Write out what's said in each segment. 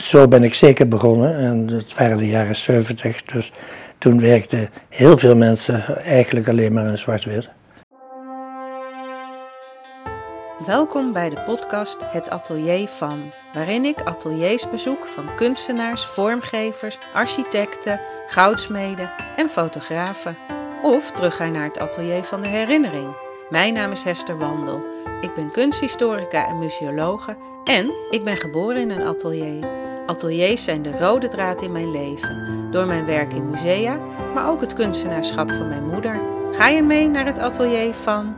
zo ben ik zeker begonnen en het waren de jaren 70, dus toen werkten heel veel mensen eigenlijk alleen maar in zwart-wit. Welkom bij de podcast Het Atelier van, waarin ik ateliers bezoek van kunstenaars, vormgevers, architecten, goudsmeden en fotografen. Of terug naar het atelier van de herinnering. Mijn naam is Hester Wandel. Ik ben kunsthistorica en museologe en ik ben geboren in een atelier. Ateliers zijn de rode draad in mijn leven, door mijn werk in musea, maar ook het kunstenaarschap van mijn moeder. Ga je mee naar het atelier van?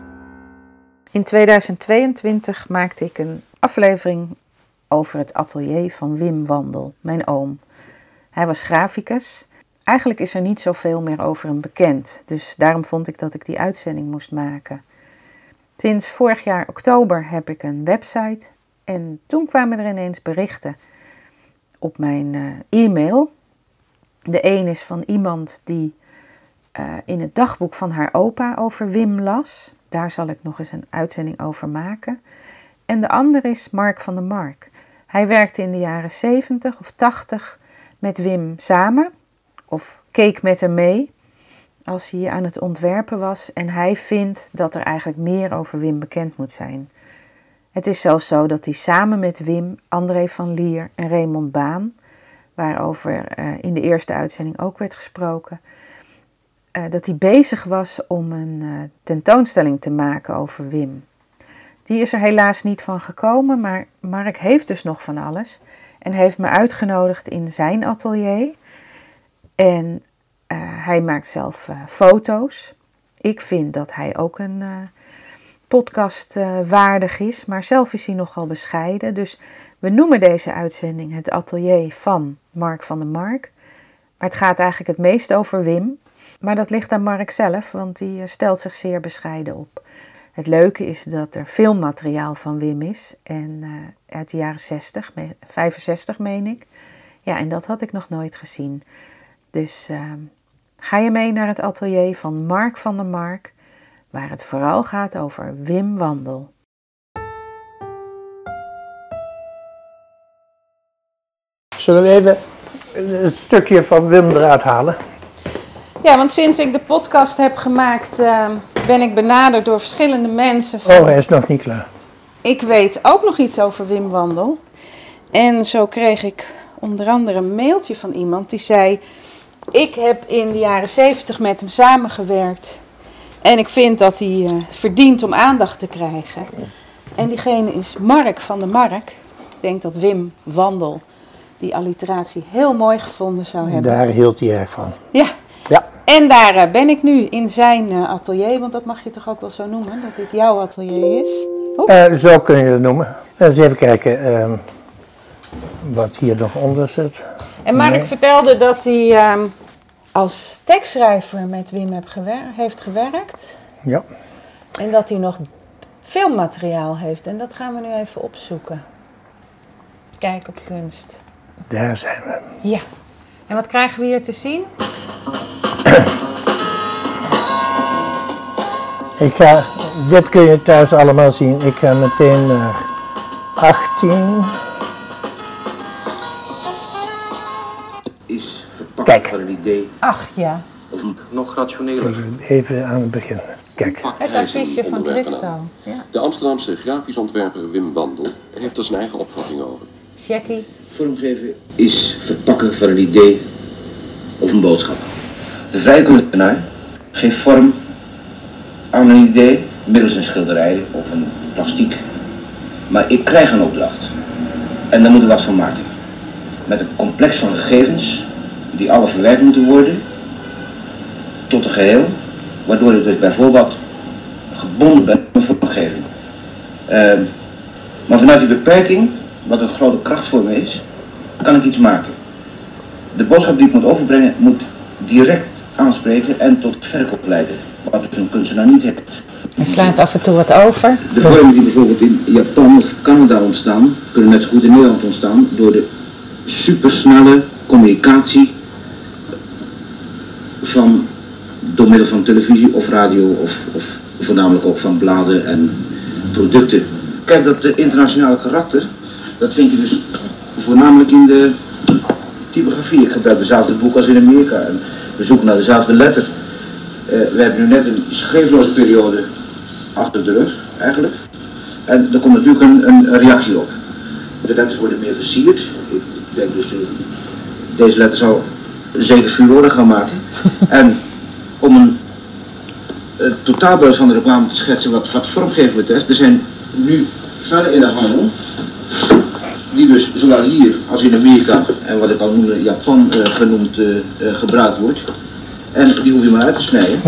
In 2022 maakte ik een aflevering over het atelier van Wim Wandel, mijn oom. Hij was graficus. Eigenlijk is er niet zoveel meer over hem bekend, dus daarom vond ik dat ik die uitzending moest maken. Sinds vorig jaar oktober heb ik een website en toen kwamen er ineens berichten op mijn uh, e-mail. De een is van iemand die uh, in het dagboek van haar opa over Wim las. Daar zal ik nog eens een uitzending over maken. En de ander is Mark van der Mark. Hij werkte in de jaren 70 of 80 met Wim samen, of keek met hem mee als hij aan het ontwerpen was. En hij vindt dat er eigenlijk meer over Wim bekend moet zijn. Het is zelfs zo dat hij samen met Wim, André van Lier en Raymond Baan, waarover uh, in de eerste uitzending ook werd gesproken, uh, dat hij bezig was om een uh, tentoonstelling te maken over Wim. Die is er helaas niet van gekomen, maar Mark heeft dus nog van alles en heeft me uitgenodigd in zijn atelier. En hij maakt zelf foto's. Ik vind dat hij ook een podcast uh, waardig is, maar zelf is hij nogal bescheiden. Dus we noemen deze uitzending het atelier van Mark van der Mark. Maar het gaat eigenlijk het meest over Wim. Maar dat ligt aan Mark zelf, want die stelt zich zeer bescheiden op. Het leuke is dat er veel materiaal van Wim is. En uit de jaren 60, 65 meen ik. Ja, en dat had ik nog nooit gezien. Dus uh, ga je mee naar het atelier van Mark van der Mark waar het vooral gaat over Wim Wandel. Zullen we even het stukje van Wim eruit halen? Ja, want sinds ik de podcast heb gemaakt, uh, ben ik benaderd door verschillende mensen. Van... Oh, hij is nog niet klaar. Ik weet ook nog iets over Wim Wandel. En zo kreeg ik onder andere een mailtje van iemand die zei: Ik heb in de jaren zeventig met hem samengewerkt. En ik vind dat hij uh, verdient om aandacht te krijgen. En diegene is Mark van der Mark. Ik denk dat Wim Wandel die alliteratie heel mooi gevonden zou hebben. Daar hield hij erg van. Ja. ja. En daar uh, ben ik nu in zijn uh, atelier, want dat mag je toch ook wel zo noemen, dat dit jouw atelier is? zo kun je het noemen. Eens even kijken ehm, wat hier nog onder zit. En Mark nee. vertelde dat hij ehm, als tekstschrijver met Wim heb gewer heeft gewerkt. Ja. En dat hij nog filmmateriaal heeft. En dat gaan we nu even opzoeken. Kijk op kunst. Daar zijn we. Ja. En wat krijgen we hier te zien? Ik ga, dit kun je thuis allemaal zien. Ik ga meteen naar 18. Kijk. van een idee. Ach ja. Of nog rationeler. Even aan het begin. Kijk. Het affiche van Christo. Ja. De Amsterdamse grafisch ontwerper Wim Wandel heeft er zijn eigen opvatting over. Jackie. Vormgeven is verpakken van een idee of een boodschap. De vrije kunstenaar geeft vorm aan een idee middels een schilderij of een plastiek. Maar ik krijg een opdracht. En daar moet ik wat van maken. Met een complex van gegevens die alle verwerkt moeten worden tot een geheel, waardoor ik dus bijvoorbeeld gebonden ben aan mijn vormgeving. Uh, maar vanuit die beperking, wat een grote kracht voor me is, kan ik iets maken. De boodschap die ik moet overbrengen moet direct aanspreken en tot verkoop leiden, wat dus een kunstenaar niet heeft. Hij slaat af en toe wat over. De vormen die bijvoorbeeld in Japan of Canada ontstaan, kunnen net zo goed in Nederland ontstaan door de supersnelle communicatie van, door middel van televisie of radio of, of voornamelijk ook van bladen en producten. Kijk, dat internationale karakter, dat vind je dus voornamelijk in de typografie. Ik gebruik dezelfde boek als in Amerika. En we zoeken naar dezelfde letter. Eh, we hebben nu net een schreefloze periode achter de rug, eigenlijk. En er komt natuurlijk een, een reactie op. De letters worden meer versierd. Ik, denk dus, deze letter zal zeker furoren gaan maken. en om een het totaalbeeld van de reclame te schetsen wat, wat vormgeving betreft. Er zijn nu verder in de handel, die dus zowel hier als in Amerika en wat ik al noemde Japan uh, genoemd uh, uh, gebruikt wordt. En die hoef je maar uit te snijden.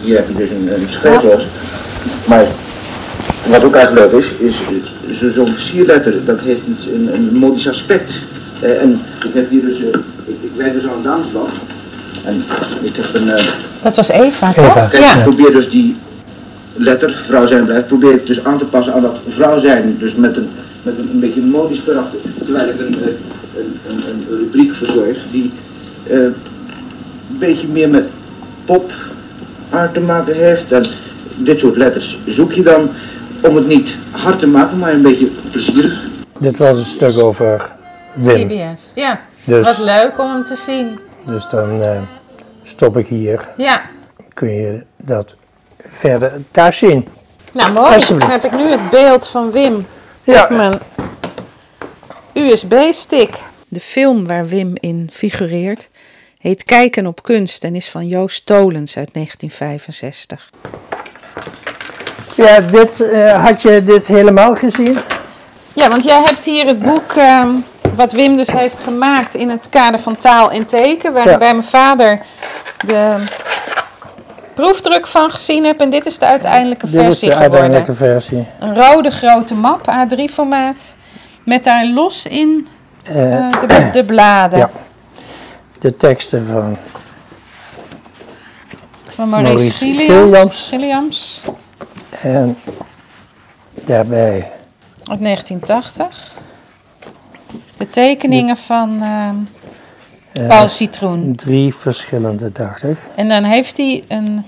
Hier heb je dus een, een. Maar wat ook erg leuk is, is zo'n versierletter, dat heeft iets, een, een modisch aspect. en ik heb hier dus, ik, ik werk dus aan een. En ik heb een... dat was Eva, toch? Eva. Kijk, ik probeer dus die letter, vrouw zijn blijft, probeer ik dus aan te passen aan dat vrouw zijn. Dus met een, met een, een beetje modisch karakter. Terwijl ik een, een, een, een rubriek verzorg die uh, een beetje meer met pop art te maken heeft. En dit soort letters zoek je dan om het niet hard te maken, maar een beetje plezierig. Dit was een stuk over Wim. PBS, ja. Dus, Wat leuk om hem te zien. dus dan uh, stop ik hier. Ja. Kun je dat verder daar zien. Nou, mooi. Dan heb ik nu het beeld van Wim Ja. op mijn USB-stick. De film waar Wim in figureert heet Kijken op kunst en is van Joost Tolens uit 1965. Ja, dit, eh, had je dit helemaal gezien? Ja, want jij hebt hier het boek ehm, wat Wim dus heeft gemaakt in het kader van taal en teken, waar Ja. ik bij mijn vader de proefdruk van gezien heb. En dit is de uiteindelijke Dit is versie de geworden. versie. Een rode grote map, A3-formaat, met daar los in Eh, eh, de, de bladen Ja. de teksten van van Maurice, Maurice Gilliam- Gilliams. Gilliams en daarbij uit 1980. De tekeningen van eh, Paul Citroen. drie verschillende, dacht ik. En dan heeft hij een,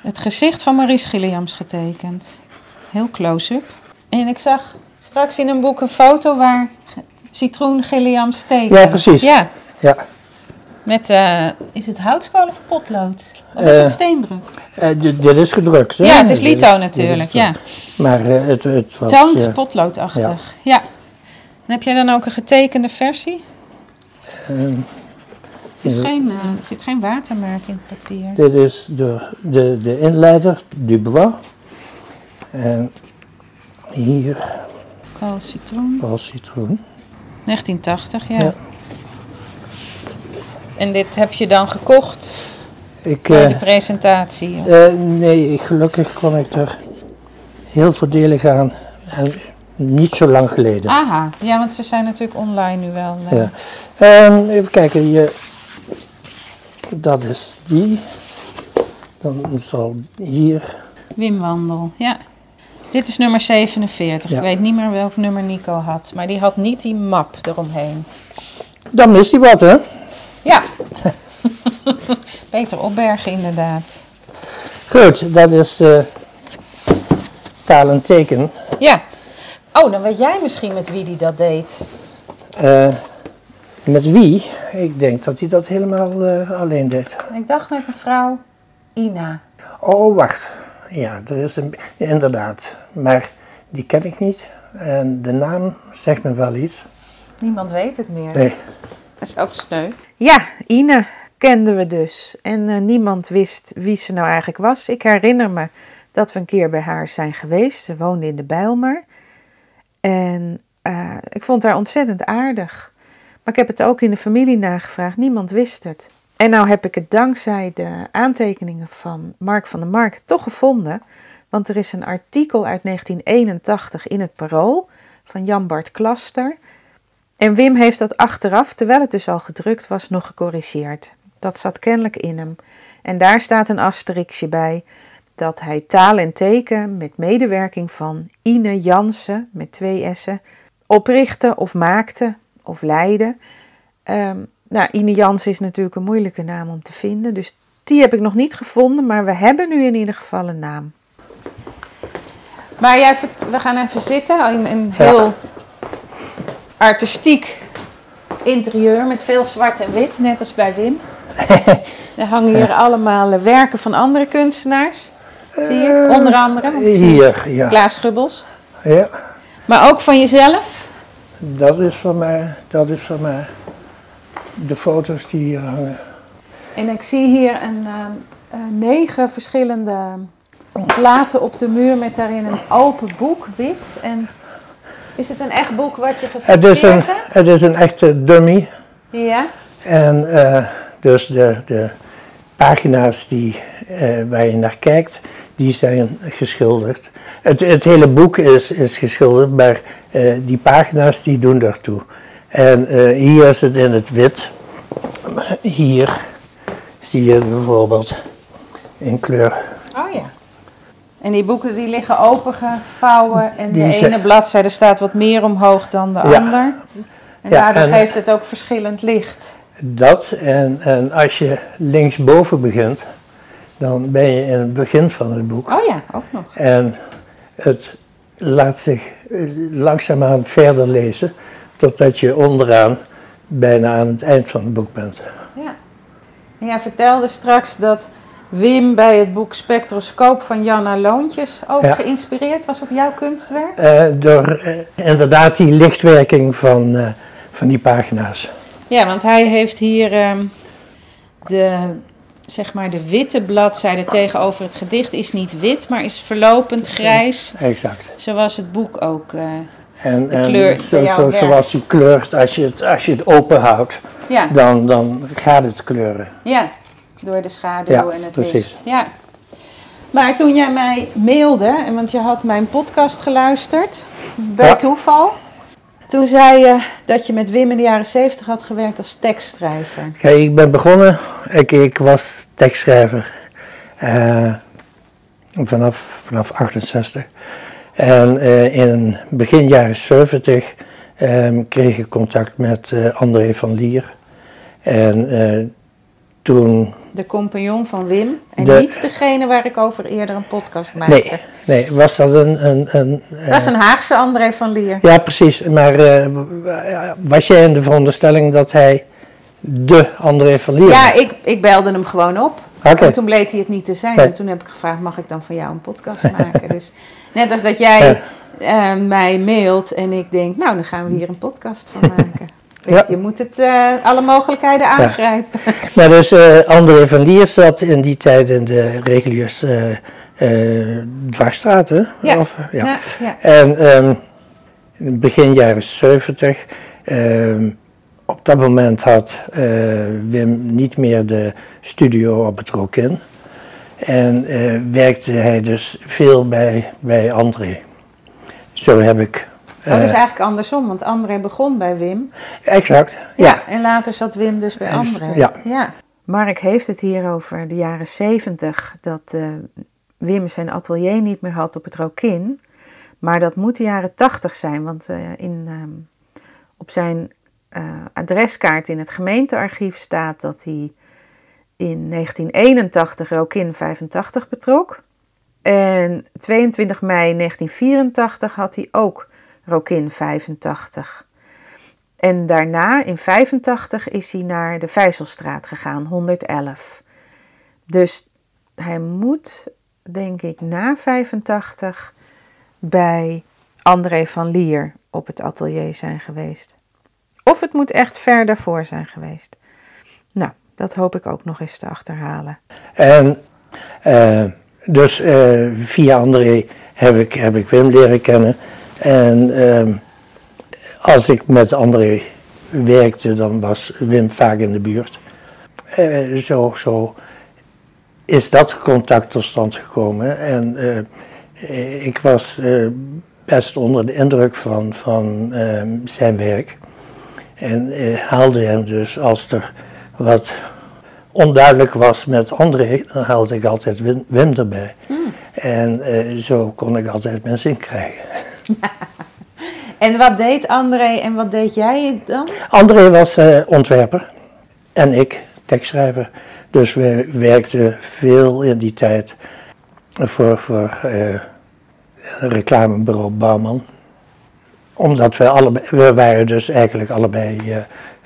het gezicht van Maurice Gilliams getekend. Heel close-up. En ik zag straks in een boek een foto waar Citroen Gilliams tekent. Ja, precies. Ja, Ja, met, eh, is het houtskool of potlood? Of is Eh, het steendruk? eh, dit, dit is gedrukt. Hè? Ja, het is Lito natuurlijk, is- ja. Maar het, het was... Toont potloodachtig, ja. En heb jij dan ook een getekende versie? ehm, Er, is geen, eh, er zit geen watermerk in het papier. dit is de, de, de inleider, Dubois. En hier, Paul Citroen, Paul Citroen. 1980, ja. Ja. En dit heb je dan gekocht Ik, bij eh, de presentatie? eh, nee, gelukkig kwam ik er heel voordelig aan. En niet zo lang geleden. Aha, ja, want ze zijn natuurlijk online nu wel. eh, Ja. Ehm, even kijken, hier. dat is die. Dan zal hier, Wim Wandel, ja. Dit is nummer 47. Ja. Ik weet niet meer welk nummer Nico had, maar die had niet die map eromheen. dan mist hij wat hè. Ja. Peter Opbergen inderdaad. Goed, dat is eh taal en teken. Ja. Oh, dan weet jij misschien met wie die dat deed. Eh, met wie? Ik denk dat hij dat helemaal eh, alleen deed. Ik dacht met een vrouw, Ina. Oh, wacht. Ja, er is een, inderdaad. Maar die ken ik niet. En de naam zegt me wel iets. Niemand weet het meer. Nee. Dat is ook sneu. Ja, Ine kenden we dus. En eh, niemand wist wie ze nou eigenlijk was. Ik herinner me dat we een keer bij haar zijn geweest. Ze woonde in de Bijlmer. En eh, ik vond haar ontzettend aardig. Maar ik heb het ook in de familie nagevraagd. Niemand wist het. En nou heb ik het dankzij de aantekeningen van Mark van der Mark toch gevonden. Want er is een artikel uit 1981 in het Parool van Jan Bart Klaster. En Wim heeft dat achteraf, terwijl het dus al gedrukt was, nog gecorrigeerd. Dat zat kennelijk in hem. En daar staat een asterixje bij dat hij taal en teken met medewerking van Ine Jansen met twee S'en oprichtte of maakte of leidde. Ehm, nou, Ine Jansen is natuurlijk een moeilijke naam om te vinden, dus die heb ik nog niet gevonden, maar we hebben nu in ieder geval een naam. Maar jij, we gaan even zitten in een heel artistiek interieur met veel zwart en wit, net als bij Wim. er hangen hier allemaal eh, werken van andere kunstenaars. Zie je? Onder andere. Want ik zie Hier, ja. Klaas Gubbels. ja. Maar ook van jezelf. Dat is van mij, dat is van mij. De foto's die hier hangen. En ik zie hier een, eh, eh, negen verschillende platen op de muur met daarin een open boek, wit. En is het een echt boek wat je Het is een, hebt? het is een echte dummy. Ja. En eh, dus de, de pagina's die, eh, waar je naar kijkt, die zijn geschilderd. Het, het hele boek is, is geschilderd, maar eh, die pagina's die doen daartoe. En eh, hier is het in het wit. Hier zie je bijvoorbeeld in kleur. Oh ja. En die boeken die liggen opengevouwen en Die de zijn- ene bladzijde staat wat meer omhoog dan de Ja. ander. En Ja, daardoor en- geeft het ook verschillend licht. Dat en, en als je linksboven begint, dan ben je in het begin van het boek. Oh ja, ook nog. En het laat zich eh, langzaamaan verder lezen, totdat je onderaan bijna aan het eind van het boek bent. Ja. En jij vertelde straks dat Wim bij het boek Spectroscoop van Janna Loontjes ook Ja. geïnspireerd was op jouw kunstwerk. Eh, door eh, inderdaad die lichtwerking van, van die pagina's. Ja, want hij heeft hier ehm, de, zeg maar de witte bladzijde tegenover het gedicht is niet wit, maar is verlopend grijs, Exact. zoals het boek ook. eh, En, De en kleur zo, zo, zoals die kleurt, als je het, als je het open houdt, ja, dan, dan gaat het kleuren. ja, door de schaduw Ja, en het precies. licht. Ja. Maar toen jij mij mailde, en want je had mijn podcast geluisterd, bij Ja. toeval. Toen zei je dat je met Wim in de jaren zeventig had gewerkt als tekstschrijver. Kijk, ik ben begonnen, ik, ik was tekstschrijver eh, vanaf, vanaf 68. En eh, in begin jaren 70 ehm, kreeg ik contact met eh, André van Lier. En toen, De compagnon van Wim. En De- niet degene waar ik over eerder een podcast maakte. nee, nee, was dat een... een, een Dat is een Haagse André van Lier. Ja, precies. Maar was jij in de veronderstelling dat hij de André van Lier Ja, ik, ik belde hem gewoon op. En toen bleek hij het niet te zijn. Nee. En toen heb ik gevraagd, mag ik dan van jou een podcast maken? dus net als dat jij eh, mij mailt en ik denk, nou, dan gaan we hier een podcast van maken. Ja. Je moet het, eh, alle mogelijkheden aangrijpen. Maar dus eh, André van Lier zat in die tijd in de reguliers eh, dwarsstraat, hè? Ja. Of, ja. Ja, ja. En ehm, begin jaren 70, ehm, op dat moment had eh, Wim niet meer de studio op het Rokin. En eh, werkte hij dus veel bij, bij André. Zo heb ik... Oh, dat is eh, eigenlijk andersom, want André begon bij Wim. exact, Ja. ja. en later zat Wim dus bij En- André. ja. Mark heeft het hier over de jaren 70 dat eh, Wim zijn atelier niet meer had op het Rokin. Maar dat moet de jaren 80 zijn, want eh, in, ehm, op zijn eh, adreskaart in het gemeentearchief staat dat hij in 1981 Rokin 85 betrok. En 22 mei 1984 had hij ook Rokin 85. En daarna, in 85, is hij naar de Vijzelstraat gegaan, 111. Dus hij moet, denk ik, na 85 bij André van Lier op het atelier zijn geweest. Of het moet echt ver daarvoor zijn geweest. Nou, dat hoop ik ook nog eens te achterhalen. En eh, dus eh, via André heb ik, heb ik Wim leren kennen. En ehm, als ik met André werkte, dan was Wim vaak in de buurt. Eh, zo, zo is dat contact tot stand gekomen. En ik was best onder de indruk van, van ehm, zijn werk. En eh, haalde hem dus als er wat onduidelijk was met André, dan haalde ik altijd Wim, Wim erbij. En eh, zo kon ik altijd mijn zin krijgen. En wat deed André en wat deed jij dan? André was eh, ontwerper en ik tekstschrijver. Dus we werkten veel in die tijd voor, voor reclamebureau Bouwman. Omdat we allebei, we waren dus eigenlijk allebei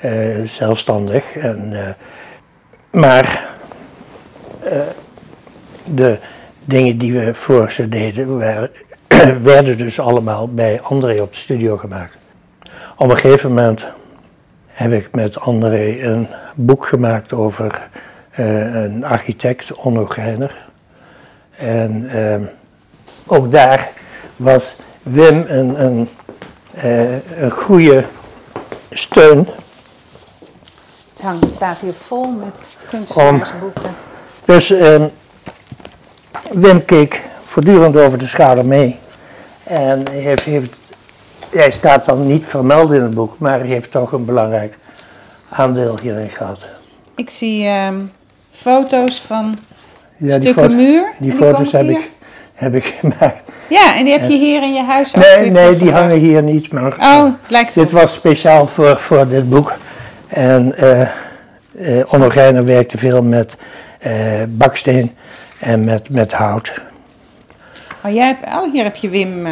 eh, eh, zelfstandig. En, eh, maar de dingen die we voor ze deden, werden dus allemaal bij André op de studio gemaakt. Op een gegeven moment heb ik met André een boek gemaakt over een architect, Onno Geiner. En ehm, ook daar was Wim een, een, een goede steun. Het hangt, staat hier vol met kunstenaarsboeken. Dus ehm, Wim keek voortdurend over de schouder mee. En heeft, heeft, hij staat dan niet vermeld in het boek, maar hij heeft toch een belangrijk aandeel hierin gehad. Ik zie ehm, foto's van Ja, stukken foto- muur. Die en foto's heb hier. ik, heb ik gemaakt. Ja, en die heb je hier in je huis ook Nee, nee, die hangen hier niet, maar Oh, lijkt dit was speciaal voor, voor dit boek. En Geijner werkte veel met eh, baksteen en met, met hout. Oh, jij hebt, oh, hier heb je Wim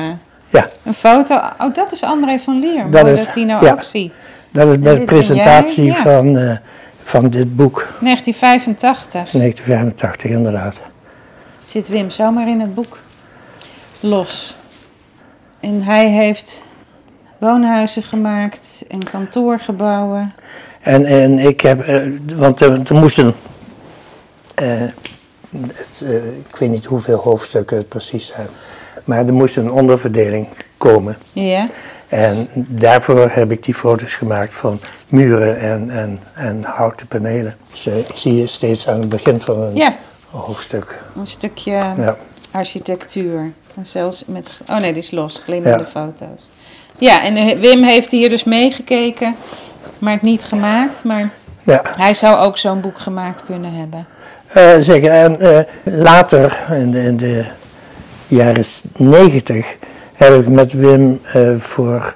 Ja, een foto. Oh, dat is André van Leer. Dat Mooi is- dat die nou ja. ook zie. dat is bij de presentatie? Ja. van, van dit boek, 1985 1985 inderdaad. zit Wim zomaar in het boek. Los. En hij heeft woonhuizen gemaakt en kantoorgebouwen. En, en ik heb, eh, want er, er moesten, eh, het, eh, ik weet niet hoeveel hoofdstukken het precies zijn, maar er moest een onderverdeling komen. Ja. En daarvoor heb ik die foto's gemaakt van muren en, en, en houten panelen. Eh, zie je steeds aan het begin van een ja, hoofdstuk. een stukje Ja. architectuur. En zelfs met. Oh nee, die is los. Glimmende Ja. foto's. Ja, en eh, Wim heeft hier dus meegekeken, maar het niet gemaakt. Maar Ja, hij zou ook zo'n boek gemaakt kunnen hebben. eh, zeker. En eh, later, in de, in de jaren negentig, heb ik met Wim voor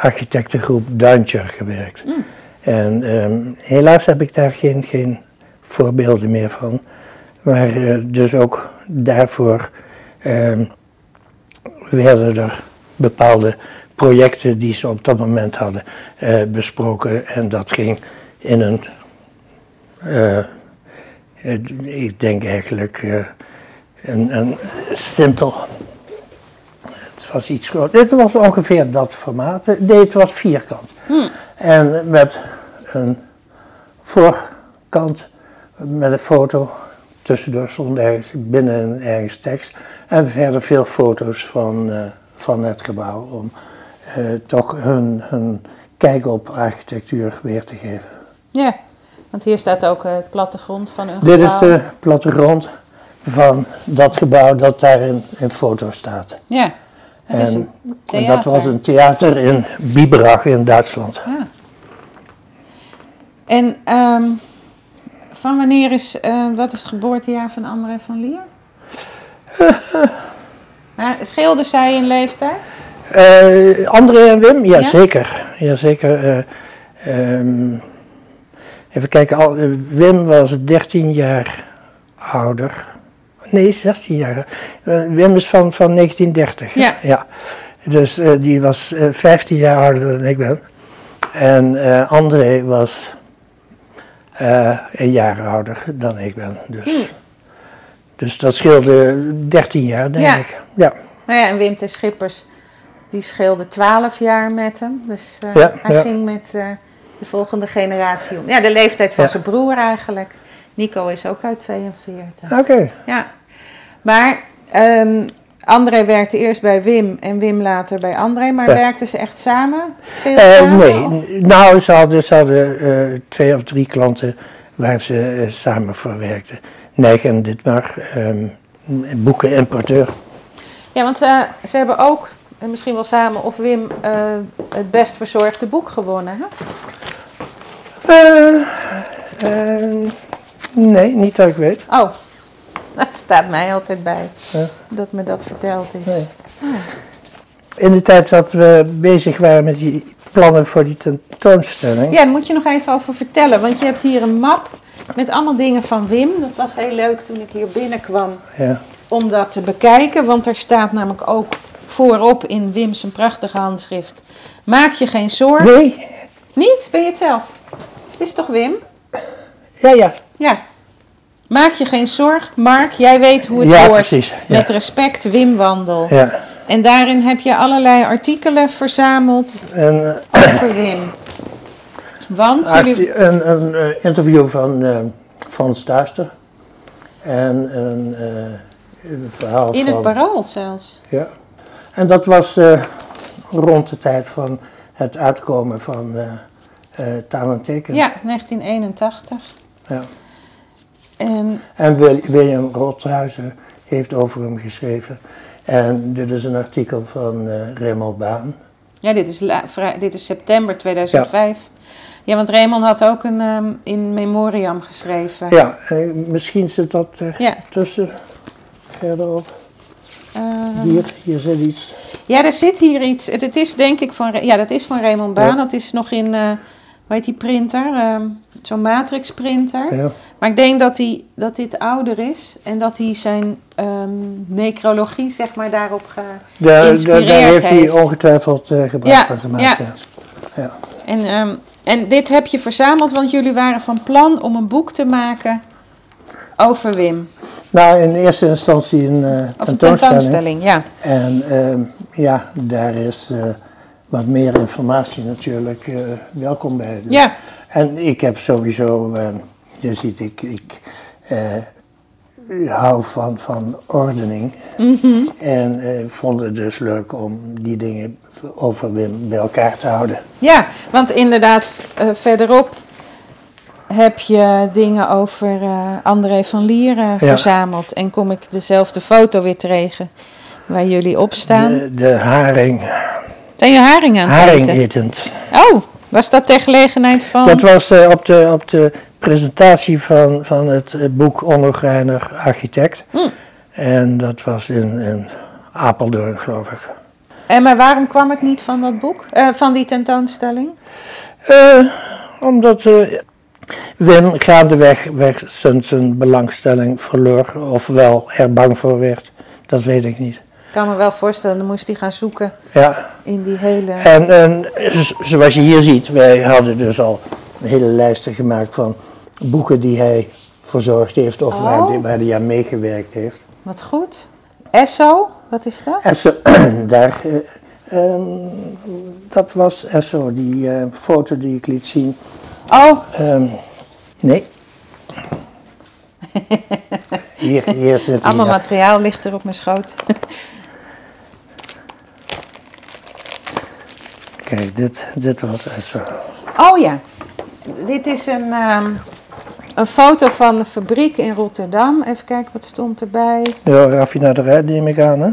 architectengroep Duintjer gewerkt. En ehm, helaas heb ik daar geen, geen voorbeelden meer van. Maar dus ook daarvoor werden er bepaalde projecten die ze op dat moment hadden eh, besproken. En dat ging in een, eh, ik denk eigenlijk, eh, een, een simpel. Het was iets groot. Het was ongeveer dat formaat. Nee, het was vierkant. En met een voorkant met een foto. Tussendoor stond ergens binnen ergens tekst. En verder veel foto's van, eh, van het gebouw. Om eh, toch hun, hun kijk op architectuur weer te geven. Ja, want hier staat ook het plattegrond van een Dit is gebouw. de plattegrond van dat gebouw dat daar in, in foto staat. Ja, het is En- een En dat was een theater in Biberach in Duitsland. Ja. En ehm, van wanneer is, eh, wat is het geboortejaar van André van Lier? maar scheelde zij in leeftijd? Eh, André en Wim? Ja? Jazeker. Jazeker. eh, ehm, even kijken, Wim was 13 jaar ouder. Nee, 16 jaar. Wim is van, van 1930. hè? Ja. ja. Dus die was eh, 15 jaar ouder dan ik ben. En André was eh, een jaar ouder dan ik ben. Dus, dus dat scheelde 13 jaar, denk Ja. ik. Ja. Nou ja, en Wim T. Schippers, die scheelde 12 jaar met hem. Dus eh, Ja, hij ja. ging met eh, de volgende generatie om. Ja, de leeftijd van zijn broer eigenlijk. Nico is ook uit 42. Oké. Ja, maar ehm, André werkte eerst bij Wim en Wim later bij André. Maar Ja. werkten ze echt samen? Veel Eh, samen? nee, of- nou, ze hadden, ze hadden eh, twee of drie klanten waar ze eh, samen voor werkten. Nijg en Ditmar, ehm boekenimporteur. Ja, want ze hebben ook, en misschien wel samen, of Wim het best verzorgde boek gewonnen. Hè? Eh, eh, nee, niet dat ik weet. Oh, dat staat mij altijd bij. Ja. Dat me dat verteld is. Nee. In de tijd dat we bezig waren met die plannen voor die tentoonstelling. Ja, daar moet je nog even over vertellen. Want je hebt hier een map met allemaal dingen van Wim. Dat was heel leuk toen ik hier binnenkwam Ja. om dat te bekijken. Want er staat namelijk ook voorop in Wim zijn prachtige handschrift. Maak je geen zorgen. Nee, Niet? Ben je het zelf? Is het toch Wim? ja, ja. Ja. Maak je geen zorg, Mark. Jij weet hoe het Ja, hoort. precies, ja. Met respect, Wim Wandel. ja. En daarin heb je allerlei artikelen verzameld En, eh, over Wim. Want jullie... een, een eh, interview van eh Frans Duister. En een, eh, een verhaal In van... het parool zelfs. Ja. En dat was rond de tijd van het uitkomen van en Teken. Ja, 1981. Ja. En En Wil- William Rothuizen heeft over hem geschreven. En dit is een artikel van eh Raymond Baan. ja, dit is, dit is september 2005. Ja. want Raymond had ook een ehm, in memoriam geschreven. Ja, eh, misschien zit dat er Ja. tussen, verderop. Ehm, Hier, hier zit iets. ja, er zit hier iets. Het, het is denk ik van... Ja, dat is van Raymond Baan. Ja. Dat is nog in... eh hoe heet die printer? Ehm, Zo'n matrix printer. Ja. Maar ik denk dat, die, dat dit ouder is. En dat hij zijn ehm, necrologie zeg maar daarop... Ge... Daar, daar, daar Geïnspireerd heeft hij ongetwijfeld eh, gebruik Ja, van gemaakt. ja. Ja. En, ehm, en dit heb je verzameld, want jullie waren van plan om een boek te maken over Wim. Nou, in eerste instantie een eh Of een tentoonstelling. tentoonstelling, ja. En ehm, ja, daar is eh, wat meer informatie natuurlijk eh, welkom bij. Dus- Ja, En ik heb sowieso, eh, je ziet, ik, ik eh, hou van, van ordening. Mhm. En vond het dus leuk om die dingen over bij elkaar te houden. ja want inderdaad, verderop heb je dingen over André van Lieren verzameld. En kom ik dezelfde foto weer tegen waar jullie op staan. De, de haring, Zijn je haring aan het haring eten? etend. Oh, was dat ter gelegenheid van... Dat was eh, op, de, op de presentatie van, van het eh, boek Onogreiner Architect. Hm. En dat was in, in Apeldoorn, geloof ik. En maar waarom kwam het niet van dat boek? Eh, van die tentoonstelling? Omdat eh, Wim gaandeweg weg zijn, zijn belangstelling verloor, of wel er bang voor werd. Dat weet ik niet. Ik kan me wel voorstellen, dan moest hij gaan zoeken Ja, in die hele... en, zoals je hier ziet, wij hadden dus al een hele lijsten gemaakt van boeken die hij verzorgd heeft of waar, Oh. die, waar hij aan meegewerkt heeft. Wat goed. Esso, wat is dat? En zo, daar, eh, ehm, dat was Esso, die eh, foto die ik liet zien. Oh, Ehm, nee. Hier, hier zit allemaal materiaal ligt er op mijn schoot. Kijk, dit, dit was Esso. Oh ja, dit is een, ehm, een foto van de fabriek in Rotterdam. Even kijken, wat stond erbij? Ja, raffinaderij neem ik aan, hè?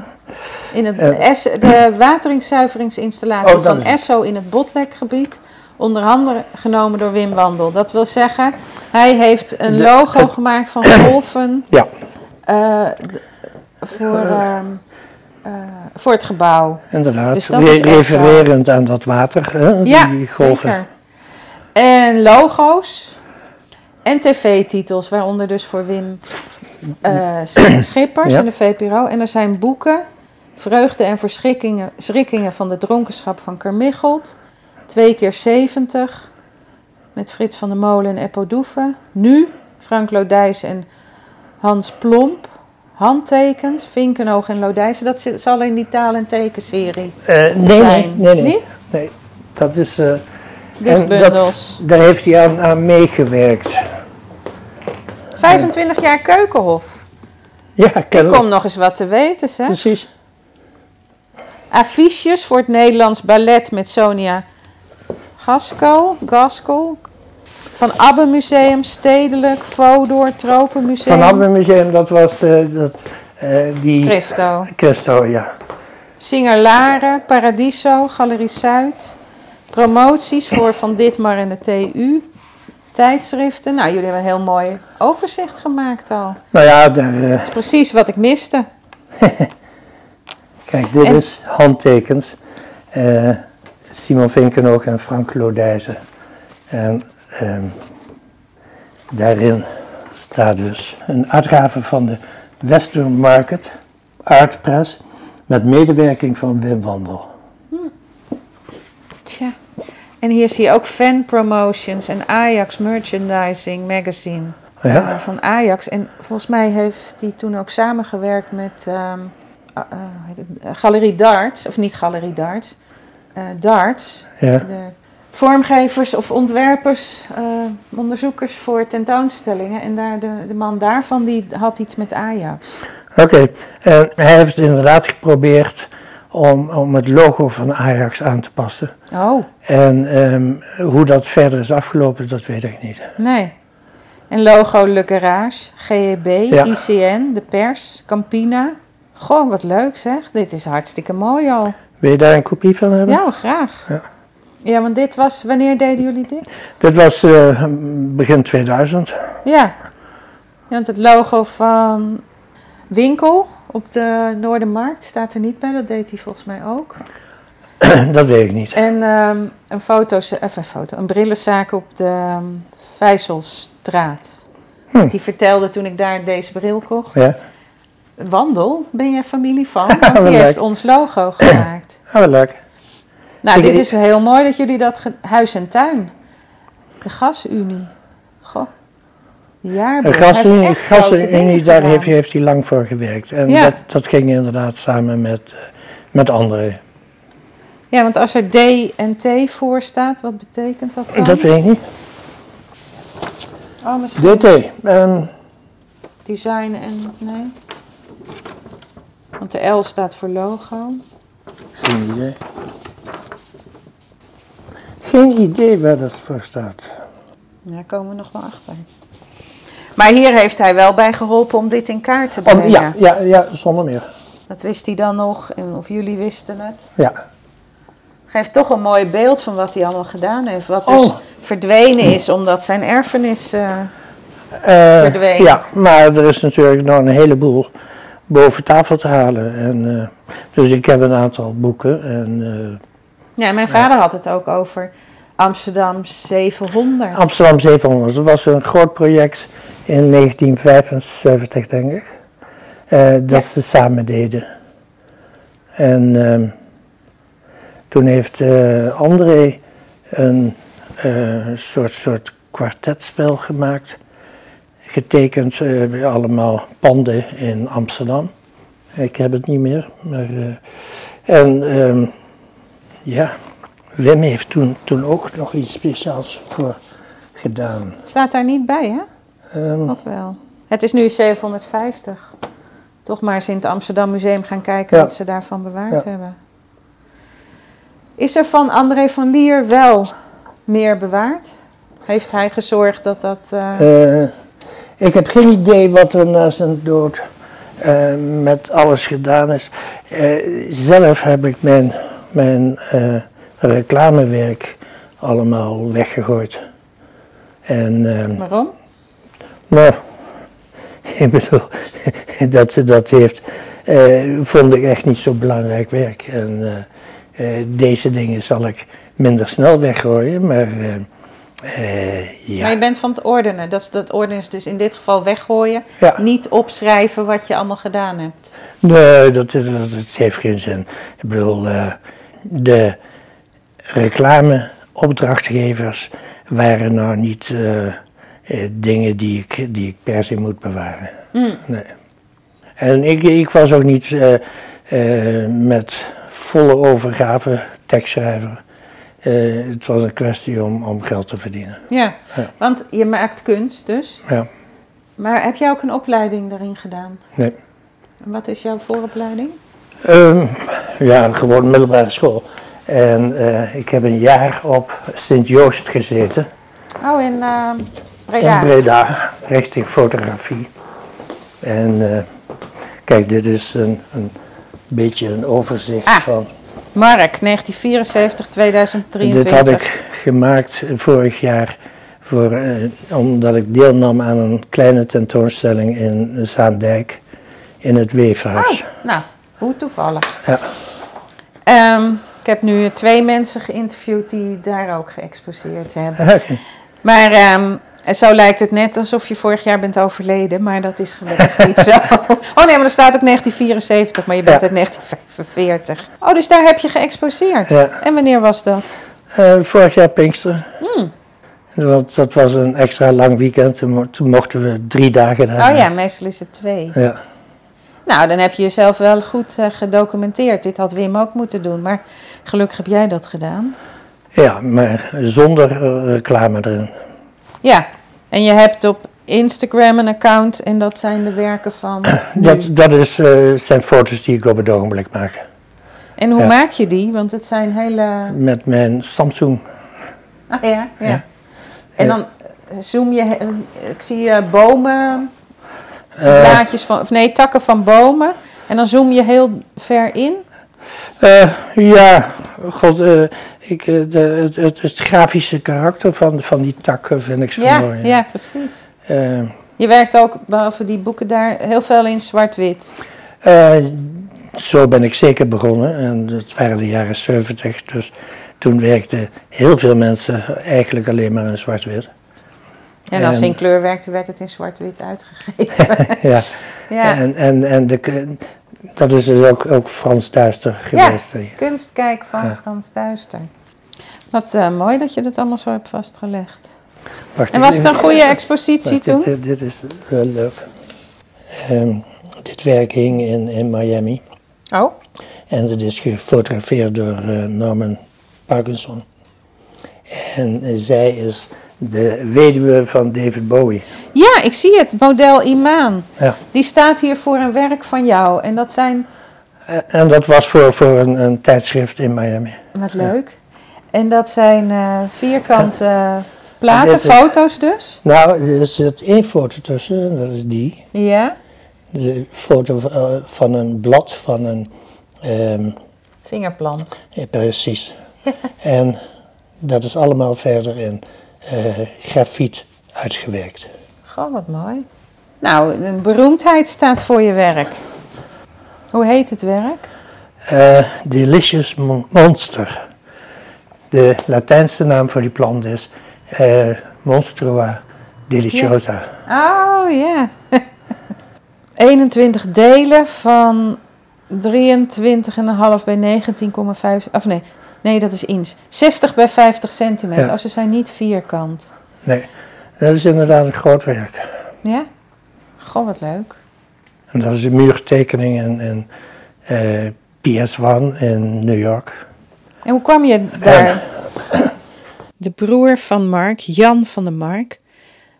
In het, Eh. De wateringszuiveringsinstallatie Oh, van. Esso in het Botlekgebied. Onder andere genomen door Wim Wandel. Dat wil zeggen, hij heeft een De- logo gemaakt van golven Ja, eh, voor, ehm, eh, voor het gebouw. inderdaad. Dus Re- refererend aan dat water, hè? Ja, die golven. zeker. En logo's en tv-titels, waaronder dus voor Wim eh, Schippers Ja. en de VPRO. En er zijn boeken, Vreugde en Verschrikkingen schrikkingen van de dronkenschap van Kermichelt. Twee keer 70, met Frits van der Molen en Eppo Doeven. Nu, Frank Lodijs en Hans Plomp. Handtekens, Vinkenoog en Lodijsen. Dat zit- zal in die taal- en tekenserie Eh, nee, nee, zijn. nee, nee. Niet? Nee, dat is... en Dichtbundels. dat, daar heeft hij aan, aan meegewerkt. 25 jaar Keukenhof. Ja, Ik kennelijk. kom nog eens wat te weten, zeg. Precies. Affiches voor het Nederlands Ballet met Sonia Gasco, Gasco. Van Abbe Museum, Stedelijk, Vodor, Tropenmuseum. Van Abbe Museum, dat was eh, dat, eh, die... Christo. Christo, ja. Singer Laren, Paradiso, Galerie Zuid. Promoties voor Van Ditmar en de TU. Tijdschriften. Nou, jullie hebben een heel mooi overzicht gemaakt al. Nou ja, daar, Dat is precies wat ik miste. kijk, dit En- is handtekens. Eh, Simon Vinkenoog en Frank Lodijzen. En ehm, daarin staat dus een uitgave van de Western Market Art Press met medewerking van Wim Wandel. Tja. En hier zie je ook fan promotions en Ajax Merchandising Magazine Ja. eh, van Ajax. En volgens mij heeft hij toen ook samengewerkt met ehm, eh, Galerie Darts, of niet Galerie Darts, eh, Darts. Ja. De vormgevers of ontwerpers, eh, onderzoekers voor tentoonstellingen. En daar, de, de man daarvan die had iets met Ajax. Oké, en hij heeft inderdaad geprobeerd om, om het logo van Ajax aan te passen. Oh, En ehm, hoe dat verder is afgelopen, dat weet ik niet. nee. En logo Le Garage, GEB, Ja. ICN, de pers, Campina. Goh, wat leuk zeg. Dit is hartstikke mooi al. Wil je daar een kopie van hebben? Ja, graag. Ja. Ja, want dit was, wanneer deden jullie dit? Dit was eh, begin 2000. Ja. ja, want het logo van Winkel op de Noordermarkt staat er niet bij. Dat deed hij volgens mij ook. dat weet ik niet. En ehm, een, foto, even een foto, een brillenzaak op de ehm, Vijzelstraat. Hm. Die vertelde toen ik daar deze bril kocht. Ja, Wandel, ben jij familie van? Want die heeft ons logo gemaakt. wel leuk. Nou, dit is heel mooi dat jullie dat... Huis en tuin. De gasunie. Goh. De gasunie, gasunie daar heeft, heeft hij lang voor gewerkt. En Ja. dat, dat ging inderdaad samen met, eh, met anderen. Ja, want als er D en T voor staat, wat betekent dat dan? Dat weet ik niet. Oh, misschien DT. ehm, design en... Nee. Want de L staat voor logo. geen idee. Geen idee waar dat voor staat. Daar komen we nog wel achter. Maar hier heeft hij wel bij geholpen om dit in kaart te Om, brengen. ja, ja, ja, zonder meer. Dat wist hij dan nog, of jullie wisten het. Ja. Geeft toch een mooi beeld van wat hij allemaal gedaan heeft. Wat dus Oh. verdwenen is, omdat zijn erfenis... Verdwenen. Ja, maar er is natuurlijk nog een heleboel boven tafel te halen. En, eh, dus ik heb een aantal boeken. En, Ja, mijn vader had het ook over Amsterdam 700. Amsterdam 700, dat was een groot project in 1975, denk ik. eh, dat Ja. ze samen deden. En ehm, toen heeft eh, André een eh, soort, soort kwartetspel gemaakt. Getekend, allemaal panden in Amsterdam. Ik heb het niet meer, maar... en ehm, ja, Wim heeft toen, toen ook nog iets speciaals voor gedaan. Staat daar niet bij, hè? Ehm, Of wel? Het is nu 750. Toch maar eens in het Amsterdam Museum gaan kijken Ja. wat ze daarvan bewaard Ja. hebben. Is er van André van Lier wel meer bewaard? Heeft hij gezorgd dat dat... eh, eh, ik heb geen idee wat er na zijn dood eh, met alles gedaan is. Zelf heb ik mijn, mijn eh, reclamewerk allemaal weggegooid. En ehm, waarom? Nou, ik bedoel, dat ze dat heeft, eh, vond ik echt niet zo belangrijk werk. En eh, deze dingen zal ik minder snel weggooien, maar ja. Maar je bent van het ordenen. Dat, dat ordenen is dus in dit geval weggooien. ja. Niet opschrijven wat je allemaal gedaan hebt. Nee, dat, dat, dat heeft geen zin. Ik bedoel, de reclameopdrachtgevers waren nou niet eh, eh, dingen die ik, die ik per se moet bewaren. Hmm. Nee. En ik, ik was ook niet eh, met volle overgave tekstschrijver. Het was een kwestie om, om geld te verdienen. Ja, Ja. want je maakt kunst dus. Ja, Maar heb jij ook een opleiding daarin gedaan? nee. En wat is jouw vooropleiding? Ehm, ja, gewoon middelbare school. En eh, ik heb een jaar op Sint-Joost gezeten. Oh, in eh, Breda. In Breda, richting fotografie. En eh, kijk, dit is een, een beetje een overzicht Ah, van. Mark, 1974, 2023. Dit had ik gemaakt vorig jaar voor, omdat ik deelnam aan een kleine tentoonstelling in Zaandijk in het Weefhuis. Oh, nou, hoe toevallig. Ja. Ehm, ik heb nu twee mensen geïnterviewd die daar ook geëxposeerd hebben. Maar En zo lijkt het net alsof je vorig jaar bent overleden, maar dat is gelukkig niet zo. Oh nee, maar er staat ook 1974, maar je bent Ja. uit 1945. Oh, dus daar heb je geëxposeerd. Ja. En wanneer was dat? Eh, vorig jaar Pinksteren. Hmm. Want dat was een extra lang weekend. Toen mochten we drie dagen daar. Oh ja, meestal is het twee. Ja. Nou, dan heb je jezelf wel goed eh, gedocumenteerd. Dit had Wim ook moeten doen, maar gelukkig heb jij dat gedaan. Ja, maar zonder eh, reclame erin. Ja, en je hebt op Instagram een account en dat zijn de werken van. Dat, dat is, eh, zijn foto's die ik op het ogenblik maak. En hoe ja. maak je die? Want het zijn hele. Met mijn Samsung. Ah ja, ja. Ja. En dan zoom je. Ik zie bomen, blaadjes van. Of nee, takken van bomen. En dan zoom je heel ver in. eh, ja, god, eh, ik, eh, de, het, het, het grafische karakter van, van die takken vind ik zo Ja, mooi. ja, precies. Eh, Je werkt ook, behalve die boeken daar, heel veel in zwart-wit. eh, zo ben ik zeker begonnen. En het waren de jaren 70, dus toen werkten heel veel mensen eigenlijk alleen maar in zwart-wit. En als ze in kleur werkte, werd het in zwart-wit uitgegeven. ja. ja. En, en, en de, dat is dus ook, ook Frans Duister Ja. geweest. hè. Kunstkijk van Ja. Frans Duister. Wat eh, mooi dat je dat allemaal zo hebt vastgelegd. Wacht, En was het een goede expositie wacht, toen? Dit, dit, dit is wel leuk. Ehm, dit werk hing in, in Miami. Oh, En het is gefotografeerd door eh, Norman Parkinson. En eh, zij is de weduwe van David Bowie. ja, ik zie het. Model Imaan. Ja. Die staat hier voor een werk van jou. En dat zijn, Eh, En dat was voor, voor een, een tijdschrift in Miami. wat leuk. En dat zijn eh, vierkante platen, is- foto's dus. Nou, er zit één foto tussen, en dat is die. Ja, De foto eh, van een blad van een. ehm, vingerplant. ja, precies. en dat is allemaal verder in grafiet uitgewerkt. Goh, wat mooi. Nou, een beroemdheid staat voor je werk. Hoe heet het werk? Eh, Delicious Mon- Monster. De Latijnse naam voor die plant is eh, Monstrua deliciosa. Oh ja. 21 delen van 23,5 bij 19,5. Of nee, nee, dat is inch. 60 bij 50 centimeter. Ja. Oh, ze zijn niet vierkant. Nee, dat is inderdaad een groot werk. Ja? Goh, wat leuk. En dat is een muurtekening in, in eh, PS1 in New York. En hoe kwam je daar? De broer van Mark, Jan van der Mark,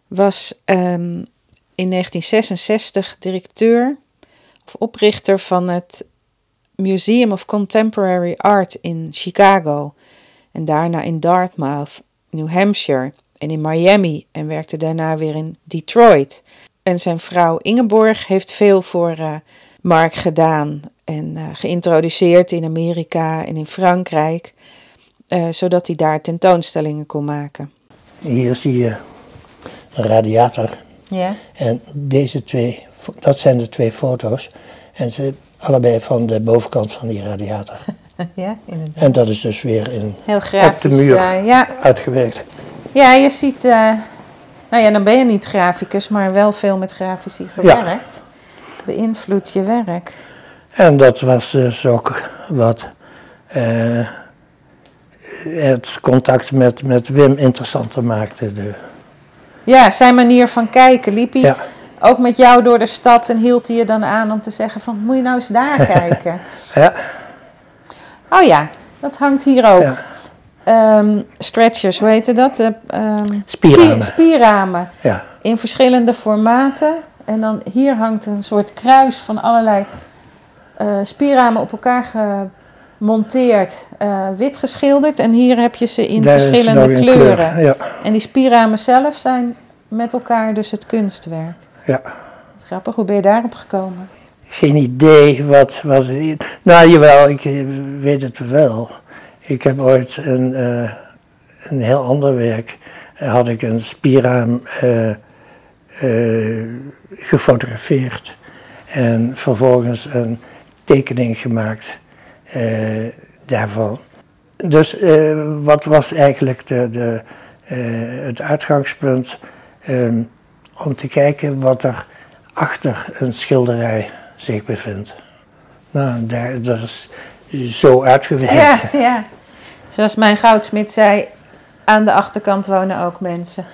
was ehm, in 1966 directeur of oprichter van het Museum of Contemporary Art in Chicago. En daarna in Dartmouth, New Hampshire en in Miami en werkte daarna weer in Detroit. En zijn vrouw Ingeborg heeft veel voor eh, Mark gedaan en eh, geïntroduceerd in Amerika en in Frankrijk, eh, zodat hij daar tentoonstellingen kon maken. Hier zie je een radiator. Ja. En deze twee, dat zijn de twee foto's. En ze allebei van de bovenkant van die radiator. Ja, inderdaad. En dat is dus weer in Heel grafisch. muur. eh, ja. uitgewerkt. ja, je ziet, eh, nou ja, dan ben je niet graficus, maar wel veel met grafici gewerkt. Beïnvloedt je werk. En dat was dus ook wat eh, het contact met, met Wim interessanter maakte. De, Ja, zijn manier van kijken. Liep hij ja, ook met jou door de stad en hield hij je dan aan om te zeggen van, moet je nou eens daar kijken? ja, Oh ja, dat hangt hier ook. Ja. Ehm, stretchers, hoe heette dat? Ehm, Spierramen. spie- Spierramen. ja, in verschillende formaten. En dan hier hangt een soort kruis van allerlei eh, spierramen op elkaar gemonteerd, eh, wit geschilderd. En hier heb je ze in daar verschillende kleuren. kleur. Ja, En die spierramen zelf zijn met elkaar dus het kunstwerk. Ja. Grappig, hoe ben je daarop gekomen? Geen idee wat, wat Nou jawel, ik eh, weet het wel. Ik heb ooit een, eh, een heel ander werk. eh, had ik een spierraam gefotografeerd. En vervolgens een tekening gemaakt daarvan. Dus wat was eigenlijk de, de, het uitgangspunt? ehm, om te kijken wat er achter een schilderij zich bevindt. Nou, daar, dat is zo uitgewerkt. Ja, ja. Zoals mijn goudsmit zei, aan de achterkant wonen ook mensen.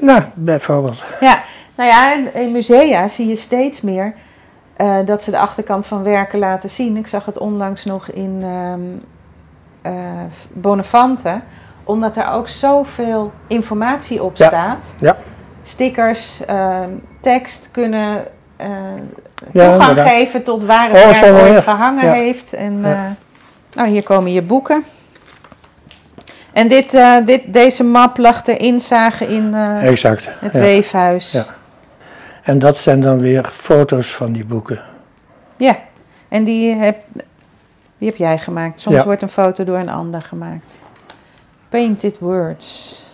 Nou, bijvoorbeeld. Ja, nou ja, in- musea zie je steeds meer eh, dat ze de achterkant van werken laten zien. Ik zag het onlangs nog in ehm eh, Bonnefante, omdat er ook zoveel informatie op Ja. staat. Ja. Stickers, ehm, tekst kunnen eh, Ja, toegang inderdaad. geven tot waar het Oh, werk ooit ja. gehangen Ja. heeft. En, Ja. eh, nou, hier komen je boeken. En dit, eh, dit, deze map lag ter inzage in Exact. het weefhuis. Ja. En dat zijn dan weer foto's van die boeken. Ja, en die heb, die heb jij gemaakt. Soms wordt een foto door een ander gemaakt. Painted words.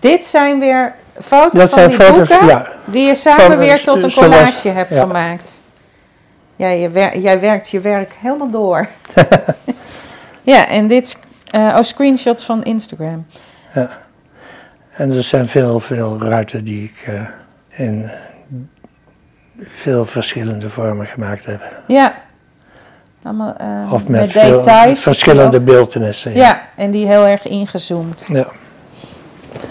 Dit zijn weer foto's Dat van die foto's, boeken ja. die je samen weer tot een zoals- collage hebt ja. gemaakt. Ja, je wer- jij werkt je werk helemaal door. ja, en dit eh, oh, screenshots van Instagram. En er zijn veel, veel ruiten die ik eh, in veel verschillende vormen gemaakt heb. Ja. Allemaal eh, Of met, details. Verschillende beeldenissen. Ja, en die heel erg ingezoomd. ja.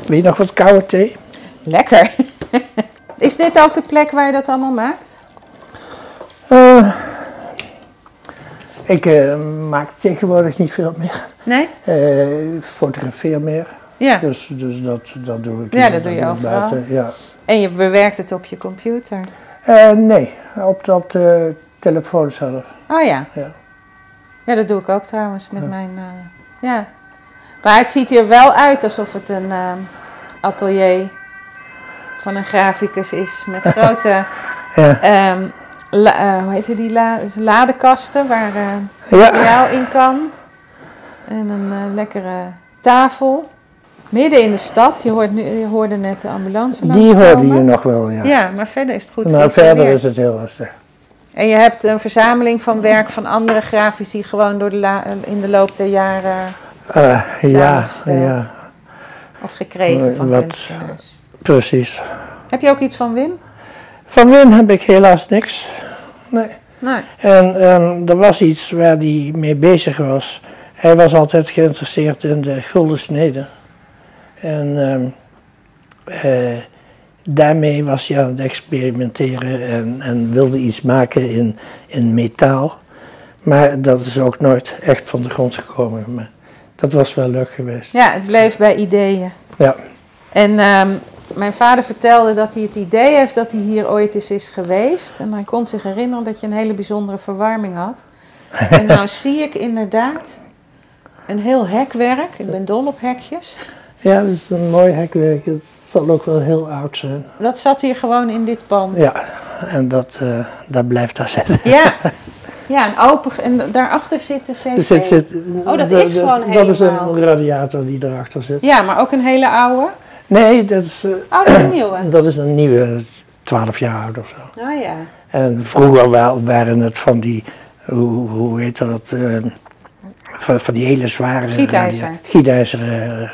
Wil je nog wat koude thee? Lekker. Is dit ook de plek waar je dat allemaal maakt? Eh, ik eh, maak tegenwoordig niet veel meer. Nee? Eh, fotografeer meer. Ja. Dus, dus dat, dat doe ik. Ja, dat doe je overal. buiten, Ja. En je bewerkt het op je computer. Nee, op de, op de telefoon zelf. Oh ja. Ja. Ja, dat doe ik ook trouwens met mijn... ja. Maar het ziet er wel uit alsof het een eh, atelier van een graficus is. Met grote, Ja. ehm, la- eh, hoe heet die, la ladekasten waar Ja. materiaal in kan. En een eh, lekkere tafel. Midden in de stad. Je, hoort nu, je hoorde net de ambulance Die hoorde je nog wel, ja. Ja, maar verder is het goed maar verder geïnstalleerd. is het heel rustig. En je hebt een verzameling van werk van andere grafici gewoon door de la- in de loop der jaren Eh, ja, ja, of gekregen van Wat- kunstenaars. precies. Heb je ook iets van Wim? Van Wim heb ik helaas niks. Nee. Nee. En ehm, er was iets waar hij mee bezig was. Hij was altijd geïnteresseerd in de gulden snede. En ehm, eh, daarmee was hij aan het experimenteren en, en wilde iets maken in, in metaal. Maar dat is ook nooit echt van de grond gekomen. Maar dat was wel leuk geweest. Ja, het bleef bij ideeën. Ja. En ehm, mijn vader vertelde dat hij het idee heeft dat hij hier ooit eens is geweest. En hij kon zich herinneren dat je een hele bijzondere verwarming had. en nou zie ik inderdaad een heel hekwerk. Ik ben dol op hekjes. Ja, dat is een mooi hekwerk. Het zal ook wel heel oud zijn. Dat zat hier gewoon in dit pand. Ja, en dat, eh, dat blijft daar zitten. Ja, ja en open. En daarachter zit de cv. Er zit, zit, Oh, dat is gewoon Dat is helemaal. een radiator die erachter zit. Ja, maar ook een hele oude. Nee, dat is, eh, Oh, dat is een nieuwe. dat is een nieuwe, 12 jaar oud of zo. Oh ja. En vroeger wa- waren het van die, hoe, hoe heet dat, eh, van, van die hele zware... Gietijzer. Gietijzer eh,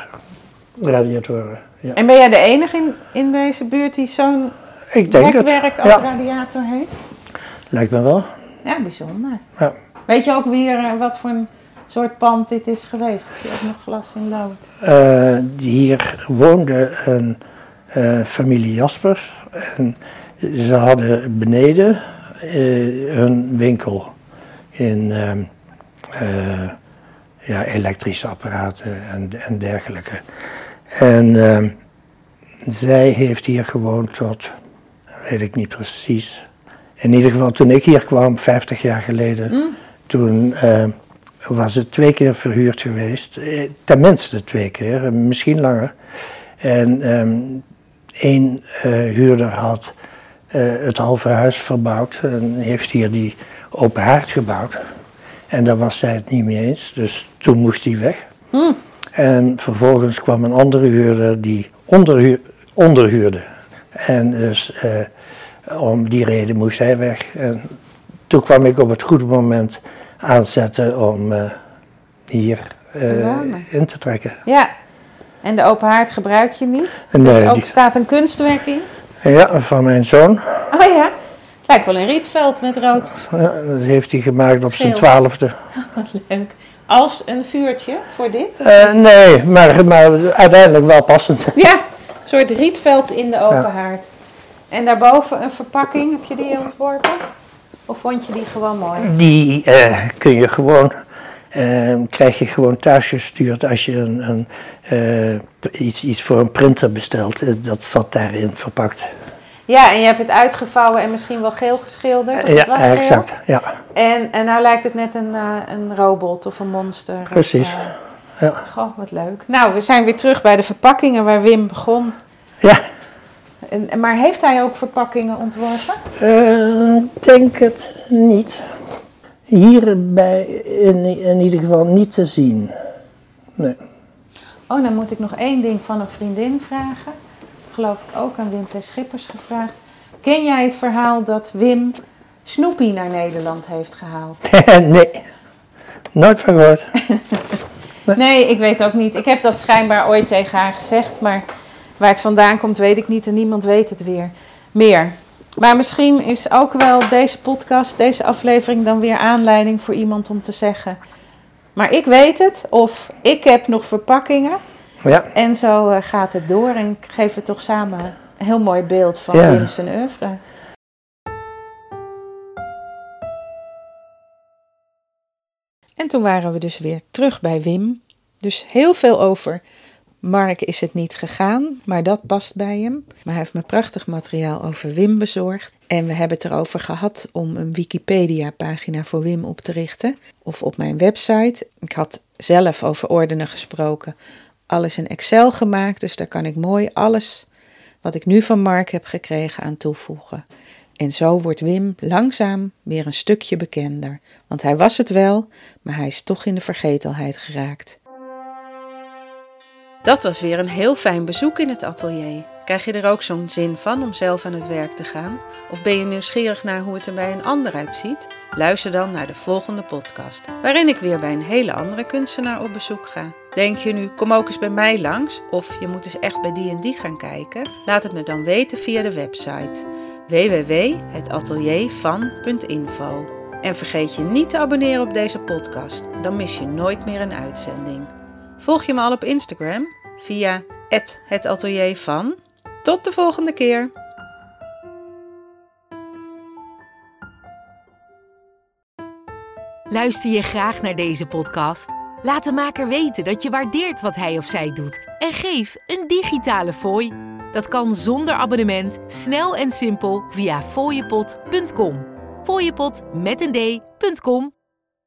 radiatoren. Ja. En ben jij de enige in, in deze buurt die zo'n Ik denk het. hekwerk als Ja, radiator heeft? lijkt me wel. Ja, bijzonder. Ja. Weet je ook weer eh, wat voor een soort pand dit is geweest? Ik zie ook nog glas in lood. Eh, hier woonde een eh, familie Jaspers. En ze hadden beneden eh, hun winkel in ehm, eh, ja, elektrische apparaten en, en dergelijke. En ehm, zij heeft hier gewoond tot, weet ik niet precies. In ieder geval toen ik hier kwam, 50 jaar geleden, toen ehm, was het twee keer verhuurd geweest. Eh, Tenminste twee keer, eh, misschien langer. En ehm één eh, huurder had eh, het halve huis verbouwd en heeft hier die open haard gebouwd. En daar was zij het niet mee eens, dus toen moest hij weg. En vervolgens kwam een andere huurder die onderhuur, onderhuurde. En dus eh, om die reden moest hij weg. En toen kwam ik op het goede moment aanzetten om eh, hier eh, Te in te trekken. Ja. En de open haard gebruik je niet? Nee, dus ook die- staat een kunstwerk in? Ja, van mijn zoon. Oh ja, lijkt wel een rietveld met rood. Ja, dat heeft hij gemaakt op zijn twaalfde. Wat leuk. Als een vuurtje voor dit? Eh, nee, maar, maar uiteindelijk wel passend. Ja, een soort rietveld in de open Ja. haard. En daarboven een verpakking, heb je die ontworpen? Of vond je die gewoon mooi? Die eh, kun je gewoon, eh, krijg je gewoon thuis gestuurd als je een, een, eh, iets, iets voor een printer bestelt. Eh, dat zat daarin verpakt. Ja, en je hebt het uitgevouwen en misschien wel geel geschilderd. Of het was ja, geel. exact. Ja, En, en nou lijkt het net een, een robot of een monster. Precies. Ja. Goh, wat leuk. Nou, we zijn weer terug bij de verpakkingen waar Wim begon. ja. En, maar heeft hij ook verpakkingen ontworpen? Eh, Ik denk het niet. Hierbij in, in ieder geval niet te zien. Nee. Oh, dan moet ik nog één ding van een vriendin vragen. Geloof ik ook aan Wim T. Schippers gevraagd. Ken jij het verhaal dat Wim Snoopy naar Nederland heeft gehaald? nee, nooit van gehoord. Nee, ik weet ook niet. Ik heb dat schijnbaar ooit tegen haar gezegd, maar waar het vandaan komt weet ik niet en niemand weet het weer meer. Maar misschien is ook wel deze podcast, deze aflevering dan weer aanleiding voor iemand om te zeggen. Maar ik weet het, of ik heb nog verpakkingen. Ja, En zo eh, gaat het door en geven we toch samen een heel mooi beeld van Ja. Wim zijn oeuvre. En toen waren we dus weer terug bij Wim. Dus heel veel over Mark is het niet gegaan, maar dat past bij hem. Maar hij heeft me prachtig materiaal over Wim bezorgd. En we hebben het erover gehad om een Wikipedia-pagina voor Wim op te richten. Of op mijn website. Ik had zelf over ordenen gesproken. Alles in Excel gemaakt, dus daar kan ik mooi alles wat ik nu van Mark heb gekregen aan toevoegen. En zo wordt Wim langzaam weer een stukje bekender. Want hij was het wel, maar hij is toch in de vergetelheid geraakt. Dat was weer een heel fijn bezoek in het atelier. Krijg je er ook zo'n zin van om zelf aan het werk te gaan? Of ben je nieuwsgierig naar hoe het er bij een ander uitziet? Luister dan naar de volgende podcast, waarin ik weer bij een hele andere kunstenaar op bezoek ga. Denk je nu, kom ook eens bij mij langs, of je moet eens echt bij die en die gaan kijken? Laat het me dan weten via de website www.hetateliervan.info. En vergeet je niet te abonneren op deze podcast, dan mis je nooit meer een uitzending. Volg je me al op Instagram via @hetateliervan. Tot de volgende keer. Luister je graag naar deze podcast? Laat de maker weten dat je waardeert wat hij of zij doet en geef een digitale fooi. Dat kan zonder abonnement, snel en simpel via fooiepot.com. Fooiepot met een d.com